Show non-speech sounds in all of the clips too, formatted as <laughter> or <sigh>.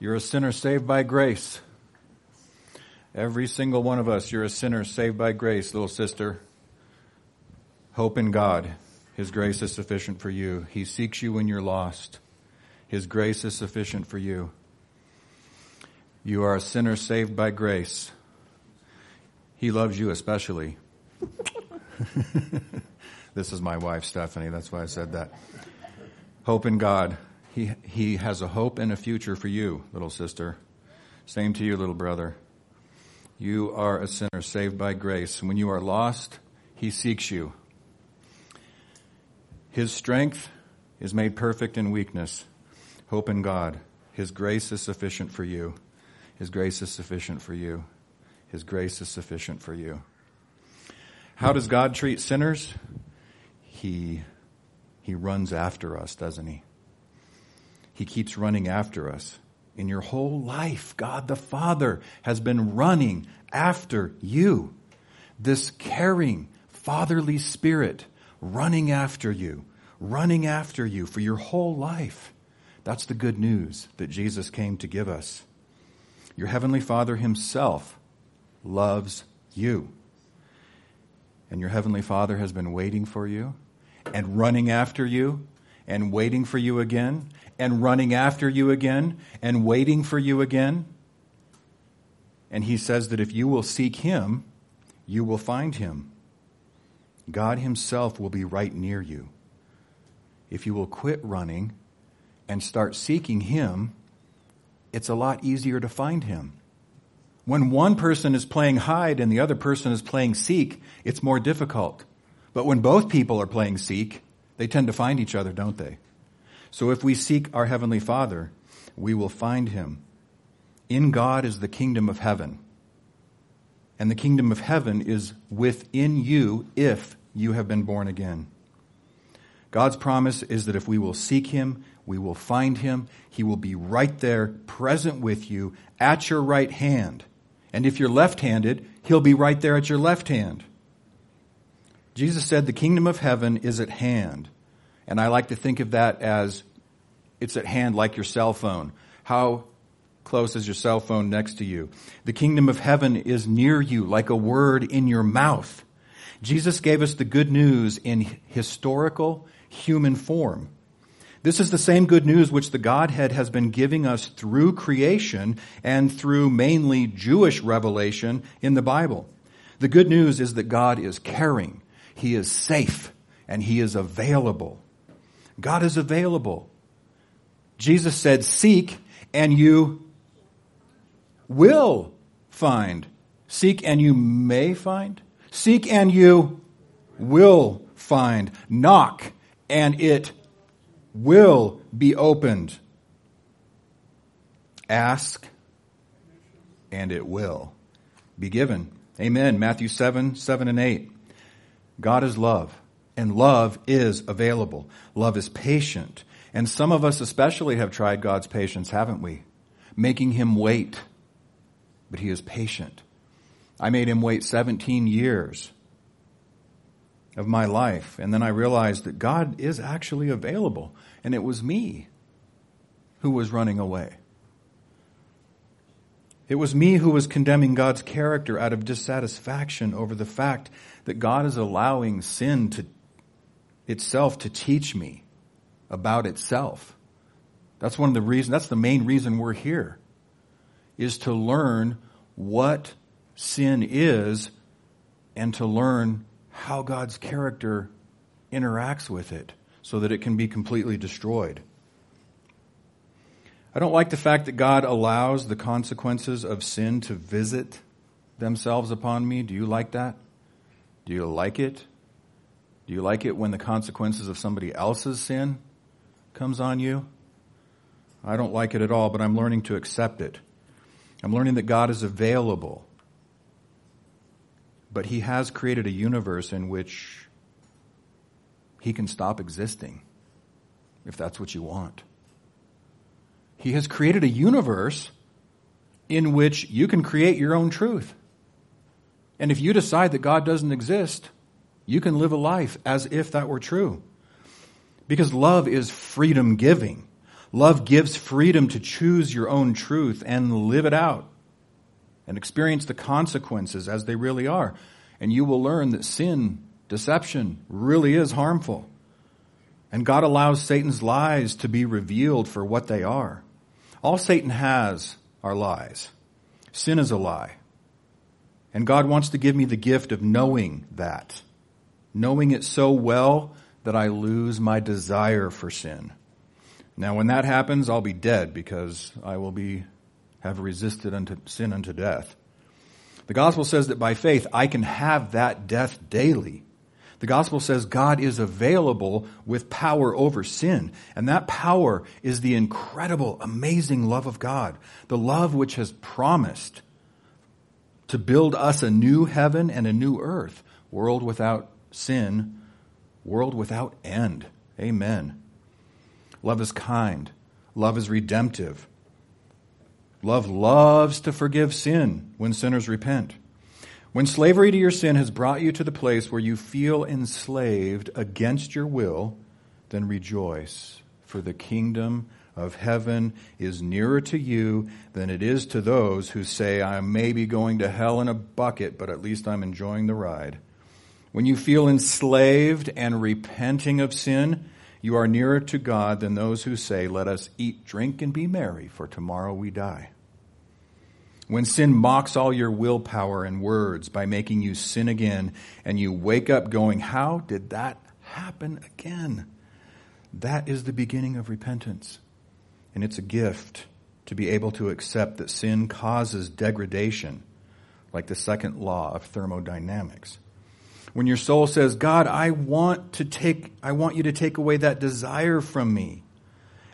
You're a sinner saved by grace. Every single one of us, you're a sinner saved by grace, little sister. Hope in God. His grace is sufficient for you. He seeks you when you're lost. His grace is sufficient for you. You are a sinner saved by grace. He loves you especially. <laughs> this is my wife, Stephanie. That's why I said that. Hope in God. He, he has a hope and a future for you, little sister. Same to you, little brother. You are a sinner saved by grace. When you are lost, He seeks you. His strength is made perfect in weakness. Hope in God. His grace is sufficient for you. His grace is sufficient for you. His grace is sufficient for you. How does God treat sinners? He, he runs after us, doesn't he? He keeps running after us. In your whole life, God the Father has been running after you. This caring, fatherly spirit running after you, running after you for your whole life. That's the good news that Jesus came to give us. Your Heavenly Father Himself loves you. And your Heavenly Father has been waiting for you and running after you and waiting for you again and running after you again and waiting for you again. And He says that if you will seek Him, you will find Him. God Himself will be right near you. If you will quit running and start seeking Him, it's a lot easier to find Him. When one person is playing hide and the other person is playing seek, it's more difficult. But when both people are playing seek, they tend to find each other, don't they? So if we seek our Heavenly Father, we will find Him. In God is the kingdom of heaven. And the kingdom of heaven is within you if you have been born again. God's promise is that if we will seek Him, we will find Him. He will be right there, present with you, at your right hand. And if you're left handed, he'll be right there at your left hand. Jesus said the kingdom of heaven is at hand. And I like to think of that as it's at hand like your cell phone. How close is your cell phone next to you? The kingdom of heaven is near you like a word in your mouth. Jesus gave us the good news in historical human form. This is the same good news which the Godhead has been giving us through creation and through mainly Jewish revelation in the Bible. The good news is that God is caring, He is safe, and He is available. God is available. Jesus said, Seek and you will find. Seek and you may find. Seek and you will find. Knock and it will be opened. Ask, and it will be given. Amen. Matthew 7, 7 and 8. God is love, and love is available. Love is patient. And some of us especially have tried God's patience, haven't we? Making him wait. But he is patient. I made him wait 17 years of my life. And then I realized that God is actually available. And it was me who was running away. It was me who was condemning God's character out of dissatisfaction over the fact that God is allowing sin to itself to teach me about itself. That's one of the reasons, that's the main reason we're here, is to learn what sin is and to learn how God's character interacts with it so that it can be completely destroyed. I don't like the fact that God allows the consequences of sin to visit themselves upon me. Do you like that? Do you like it? Do you like it when the consequences of somebody else's sin comes on you? I don't like it at all, but I'm learning to accept it. I'm learning that God is available. But He has created a universe in which he can stop existing if that's what you want. He has created a universe in which you can create your own truth. And if you decide that God doesn't exist, you can live a life as if that were true. Because love is freedom giving. Love gives freedom to choose your own truth and live it out and experience the consequences as they really are. And you will learn that sin, deception, really is harmful. And God allows Satan's lies to be revealed for what they are. All Satan has are lies. Sin is a lie. And God wants to give me the gift of knowing that. Knowing it so well that I lose my desire for sin. Now, when that happens, I'll be dead because I will be, have resisted unto sin unto death. The gospel says that by faith I can have that death daily. The gospel says God is available with power over sin. And that power is the incredible, amazing love of God. The love which has promised to build us a new heaven and a new earth, world without sin, world without end. Amen. Love is kind. Love is redemptive. Love loves to forgive sin when sinners repent. When slavery to your sin has brought you to the place where you feel enslaved against your will, then rejoice, for the kingdom of heaven is nearer to you than it is to those who say, I may be going to hell in a bucket, but at least I'm enjoying the ride. When you feel enslaved and repenting of sin, you are nearer to God than those who say, Let us eat, drink, and be merry, for tomorrow we die. When sin mocks all your willpower and words by making you sin again, and you wake up going, How did that happen again? That is the beginning of repentance. And it's a gift to be able to accept that sin causes degradation, like the second law of thermodynamics. When your soul says, God, I want to take, I want you to take away that desire from me.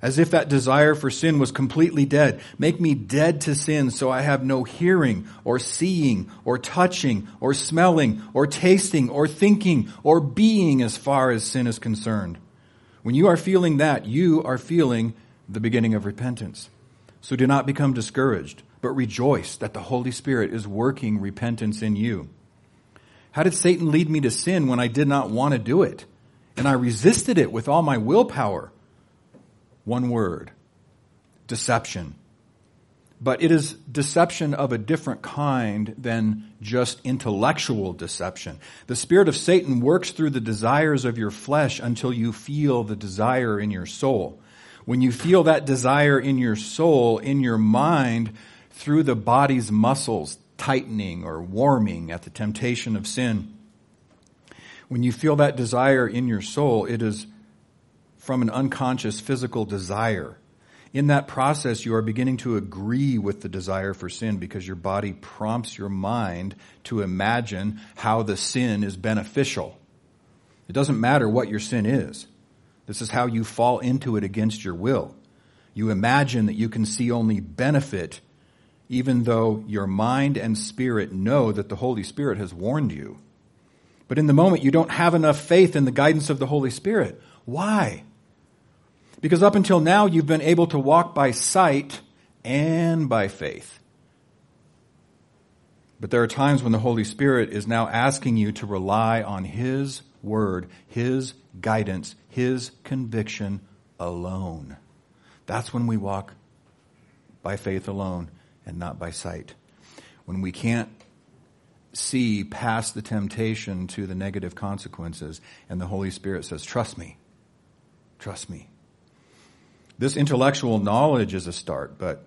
As if that desire for sin was completely dead. Make me dead to sin so I have no hearing or seeing or touching or smelling or tasting or thinking or being as far as sin is concerned. When you are feeling that, you are feeling the beginning of repentance. So do not become discouraged, but rejoice that the Holy Spirit is working repentance in you. How did Satan lead me to sin when I did not want to do it? And I resisted it with all my willpower. One word. Deception. But it is deception of a different kind than just intellectual deception. The spirit of Satan works through the desires of your flesh until you feel the desire in your soul. When you feel that desire in your soul, in your mind, through the body's muscles, tightening or warming at the temptation of sin. When you feel that desire in your soul, it is from an unconscious physical desire. In that process, you are beginning to agree with the desire for sin because your body prompts your mind to imagine how the sin is beneficial. It doesn't matter what your sin is. This is how you fall into it against your will. You imagine that you can see only benefit even though your mind and spirit know that the Holy Spirit has warned you. But in the moment, you don't have enough faith in the guidance of the Holy Spirit. Why? Because up until now, you've been able to walk by sight and by faith. But there are times when the Holy Spirit is now asking you to rely on His word, His guidance, His conviction alone. That's when we walk by faith alone and not by sight. When we can't see past the temptation to the negative consequences, and the Holy Spirit says, Trust me. Trust me. This intellectual knowledge is a start, but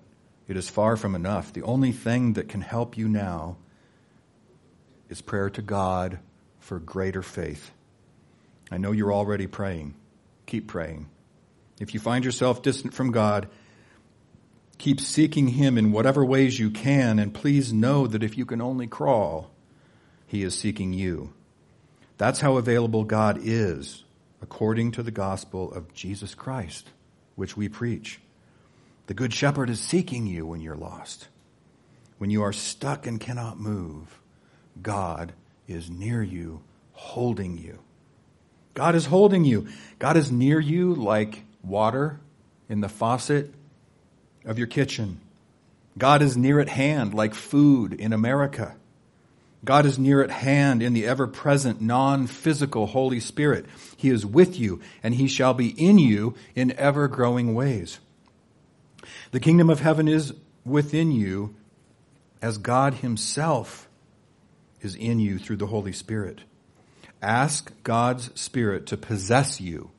it is far from enough. The only thing that can help you now is prayer to God for greater faith. I know you're already praying. Keep praying. If you find yourself distant from God, Keep seeking Him in whatever ways you can, and please know that if you can only crawl, He is seeking you. That's how available God is, according to the gospel of Jesus Christ, which we preach. The Good Shepherd is seeking you when you're lost. When you are stuck and cannot move, God is near you, holding you. God is holding you. God is near you like water in the faucet of your kitchen. God is near at hand like food in America. God is near at hand in the ever present, non physical Holy Spirit. He is with you, and He shall be in you in ever growing ways. The kingdom of heaven is within you as God Himself is in you through the Holy Spirit. Ask God's Spirit to possess you,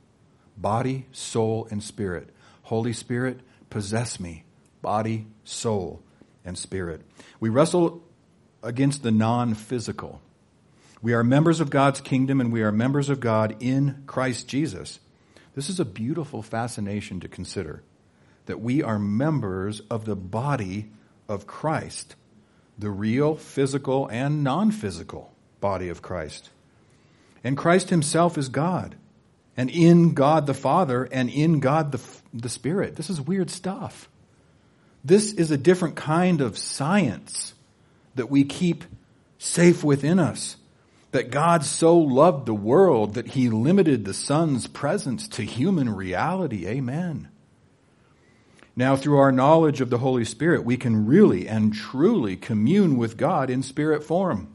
body, soul, and spirit. Holy Spirit, possess me, body, soul, and spirit. We wrestle against the non physical. We are members of God's kingdom and we are members of God in Christ Jesus. This is a beautiful fascination to consider that we are members of the body of Christ, the real, physical, and non physical body of Christ. And Christ himself is God, and in God the Father, and in God the, the Spirit. This is weird stuff. This is a different kind of science that we keep safe within us. That God so loved the world that he limited the Son's presence to human reality. Amen. Now, through our knowledge of the Holy Spirit, we can really and truly commune with God in spirit form.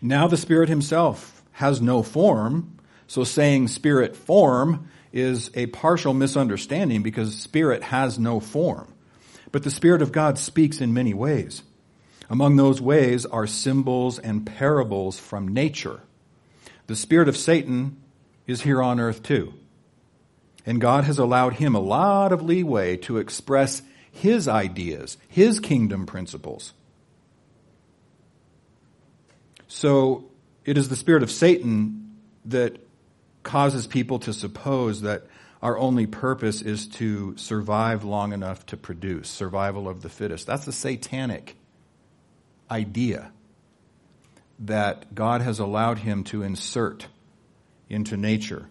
Now, the Spirit Himself has no form, so saying spirit form is a partial misunderstanding because spirit has no form. But the Spirit of God speaks in many ways. Among those ways are symbols and parables from nature. The spirit of Satan is here on earth too. And God has allowed him a lot of leeway to express his ideas, his kingdom principles. So it is the spirit of Satan that causes people to suppose that our only purpose is to survive long enough to produce, survival of the fittest. That's a satanic idea that God has allowed him to insert into nature.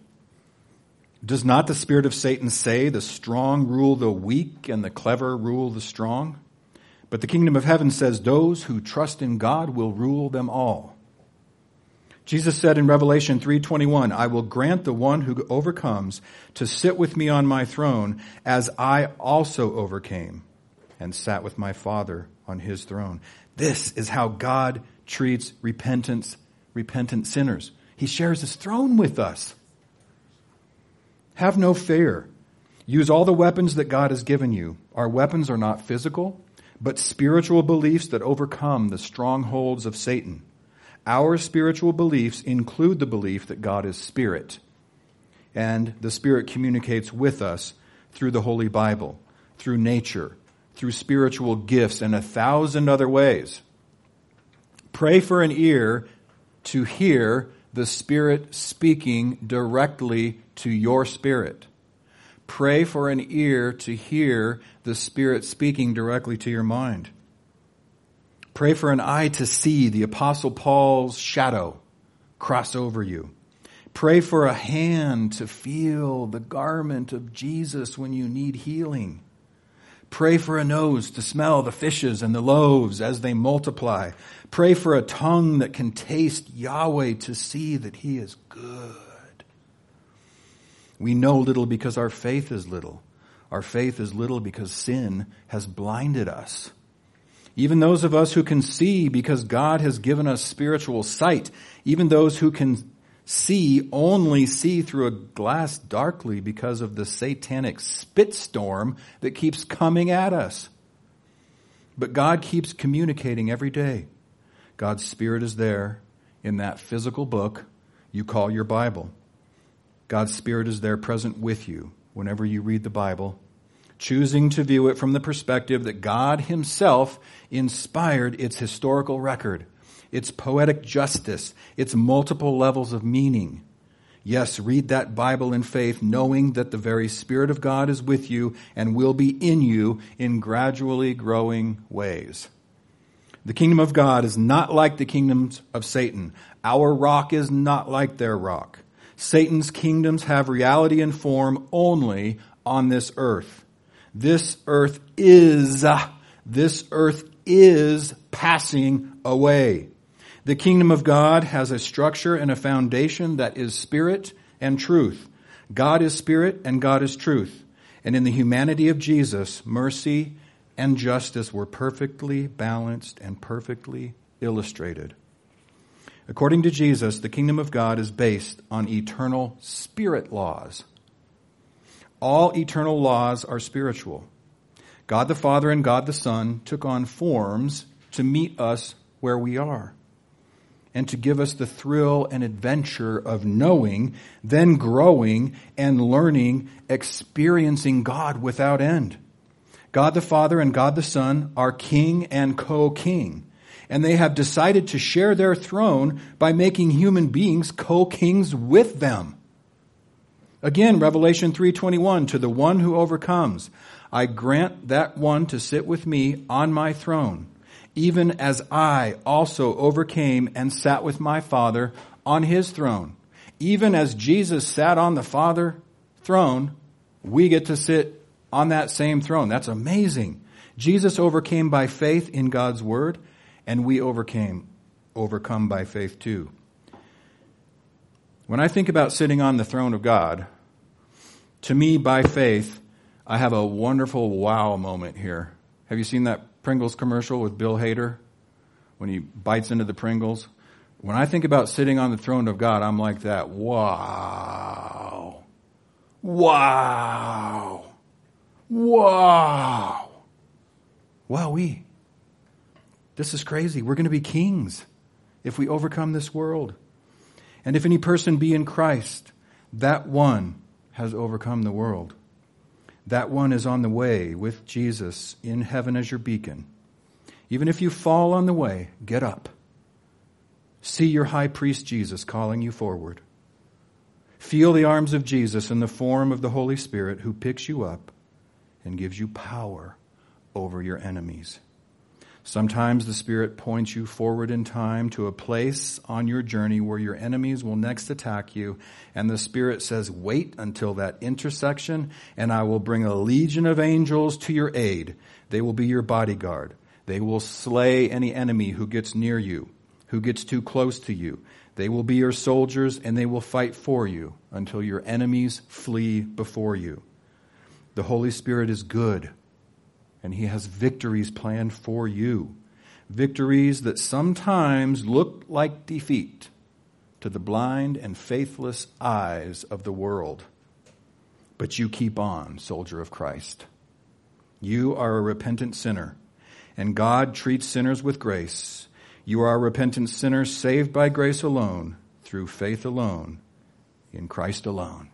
Does not the spirit of Satan say the strong rule the weak and the clever rule the strong? But the kingdom of heaven says those who trust in God will rule them all. Jesus said in Revelation 3:21, "I will grant the one who overcomes to sit with me on my throne as I also overcame and sat with my Father on his throne." This is how God treats repentance, repentant sinners. He shares his throne with us. Have no fear. Use all the weapons that God has given you. Our weapons are not physical, but spiritual beliefs that overcome the strongholds of Satan. Our spiritual beliefs include the belief that God is spirit, and the spirit communicates with us through the Holy Bible, through nature, through spiritual gifts, and a thousand other ways. Pray for an ear to hear the Spirit speaking directly to your spirit. Pray for an ear to hear the Spirit speaking directly to your mind. Pray for an eye to see the Apostle Paul's shadow cross over you. Pray for a hand to feel the garment of Jesus when you need healing. Pray for a nose to smell the fishes and the loaves as they multiply. Pray for a tongue that can taste Yahweh to see that He is good. We know little because our faith is little. Our faith is little because sin has blinded us. Even those of us who can see because God has given us spiritual sight, even those who can see only see through a glass darkly because of the satanic spitstorm that keeps coming at us. But God keeps communicating every day. God's Spirit is there in that physical book you call your Bible. God's Spirit is there present with you whenever you read the Bible, choosing to view it from the perspective that God Himself inspired its historical record its poetic justice, its multiple levels of meaning. Yes, read that Bible in faith, knowing that the very Spirit of God is with you and will be in you in gradually growing ways. The kingdom of God is not like the kingdoms of Satan. Our rock is not like their rock. Satan's kingdoms have reality and form only on this earth. This earth is, this earth is passing away. The kingdom of God has a structure and a foundation that is spirit and truth. God is spirit and God is truth. And in the humanity of Jesus, mercy and justice were perfectly balanced and perfectly illustrated. According to Jesus, the kingdom of God is based on eternal spirit laws. All eternal laws are spiritual. God the Father and God the Son took on forms to meet us where we are and to give us the thrill and adventure of knowing, then growing and learning, experiencing God without end. God the Father and God the Son are king and co-king. And they have decided to share their throne by making human beings co-kings with them. Again, Revelation 3:21 to the one who overcomes, I grant that one to sit with me on my throne even as I also overcame and sat with my Father on his throne. Even as Jesus sat on the Father throne, we get to sit on that same throne. That's amazing. Jesus overcame by faith in God's word, and we overcame, overcome by faith too. When I think about sitting on the throne of God, to me, by faith, I have a wonderful wow moment here. Have you seen that Pringles commercial with Bill Hader when he bites into the Pringles. When I think about sitting on the throne of God, I'm like that. Wow. Wow. Wow. Wowee. This is crazy. We're going to be kings if we overcome this world. And if any person be in Christ, that one has overcome the world. That one is on the way with Jesus in heaven as your beacon. Even if you fall on the way, get up. See your high priest Jesus calling you forward. Feel the arms of Jesus in the form of the Holy Spirit who picks you up and gives you power over your enemies. Sometimes the Spirit points you forward in time to a place on your journey where your enemies will next attack you, and the Spirit says, Wait until that intersection, and I will bring a legion of angels to your aid. They will be your bodyguard. They will slay any enemy who gets near you, who gets too close to you. They will be your soldiers, and they will fight for you until your enemies flee before you. The Holy Spirit is good and He has victories planned for you. Victories that sometimes look like defeat to the blind and faithless eyes of the world. But you keep on, soldier of Christ. You are a repentant sinner, and God treats sinners with grace. You are a repentant sinner saved by grace alone, through faith alone, in Christ alone.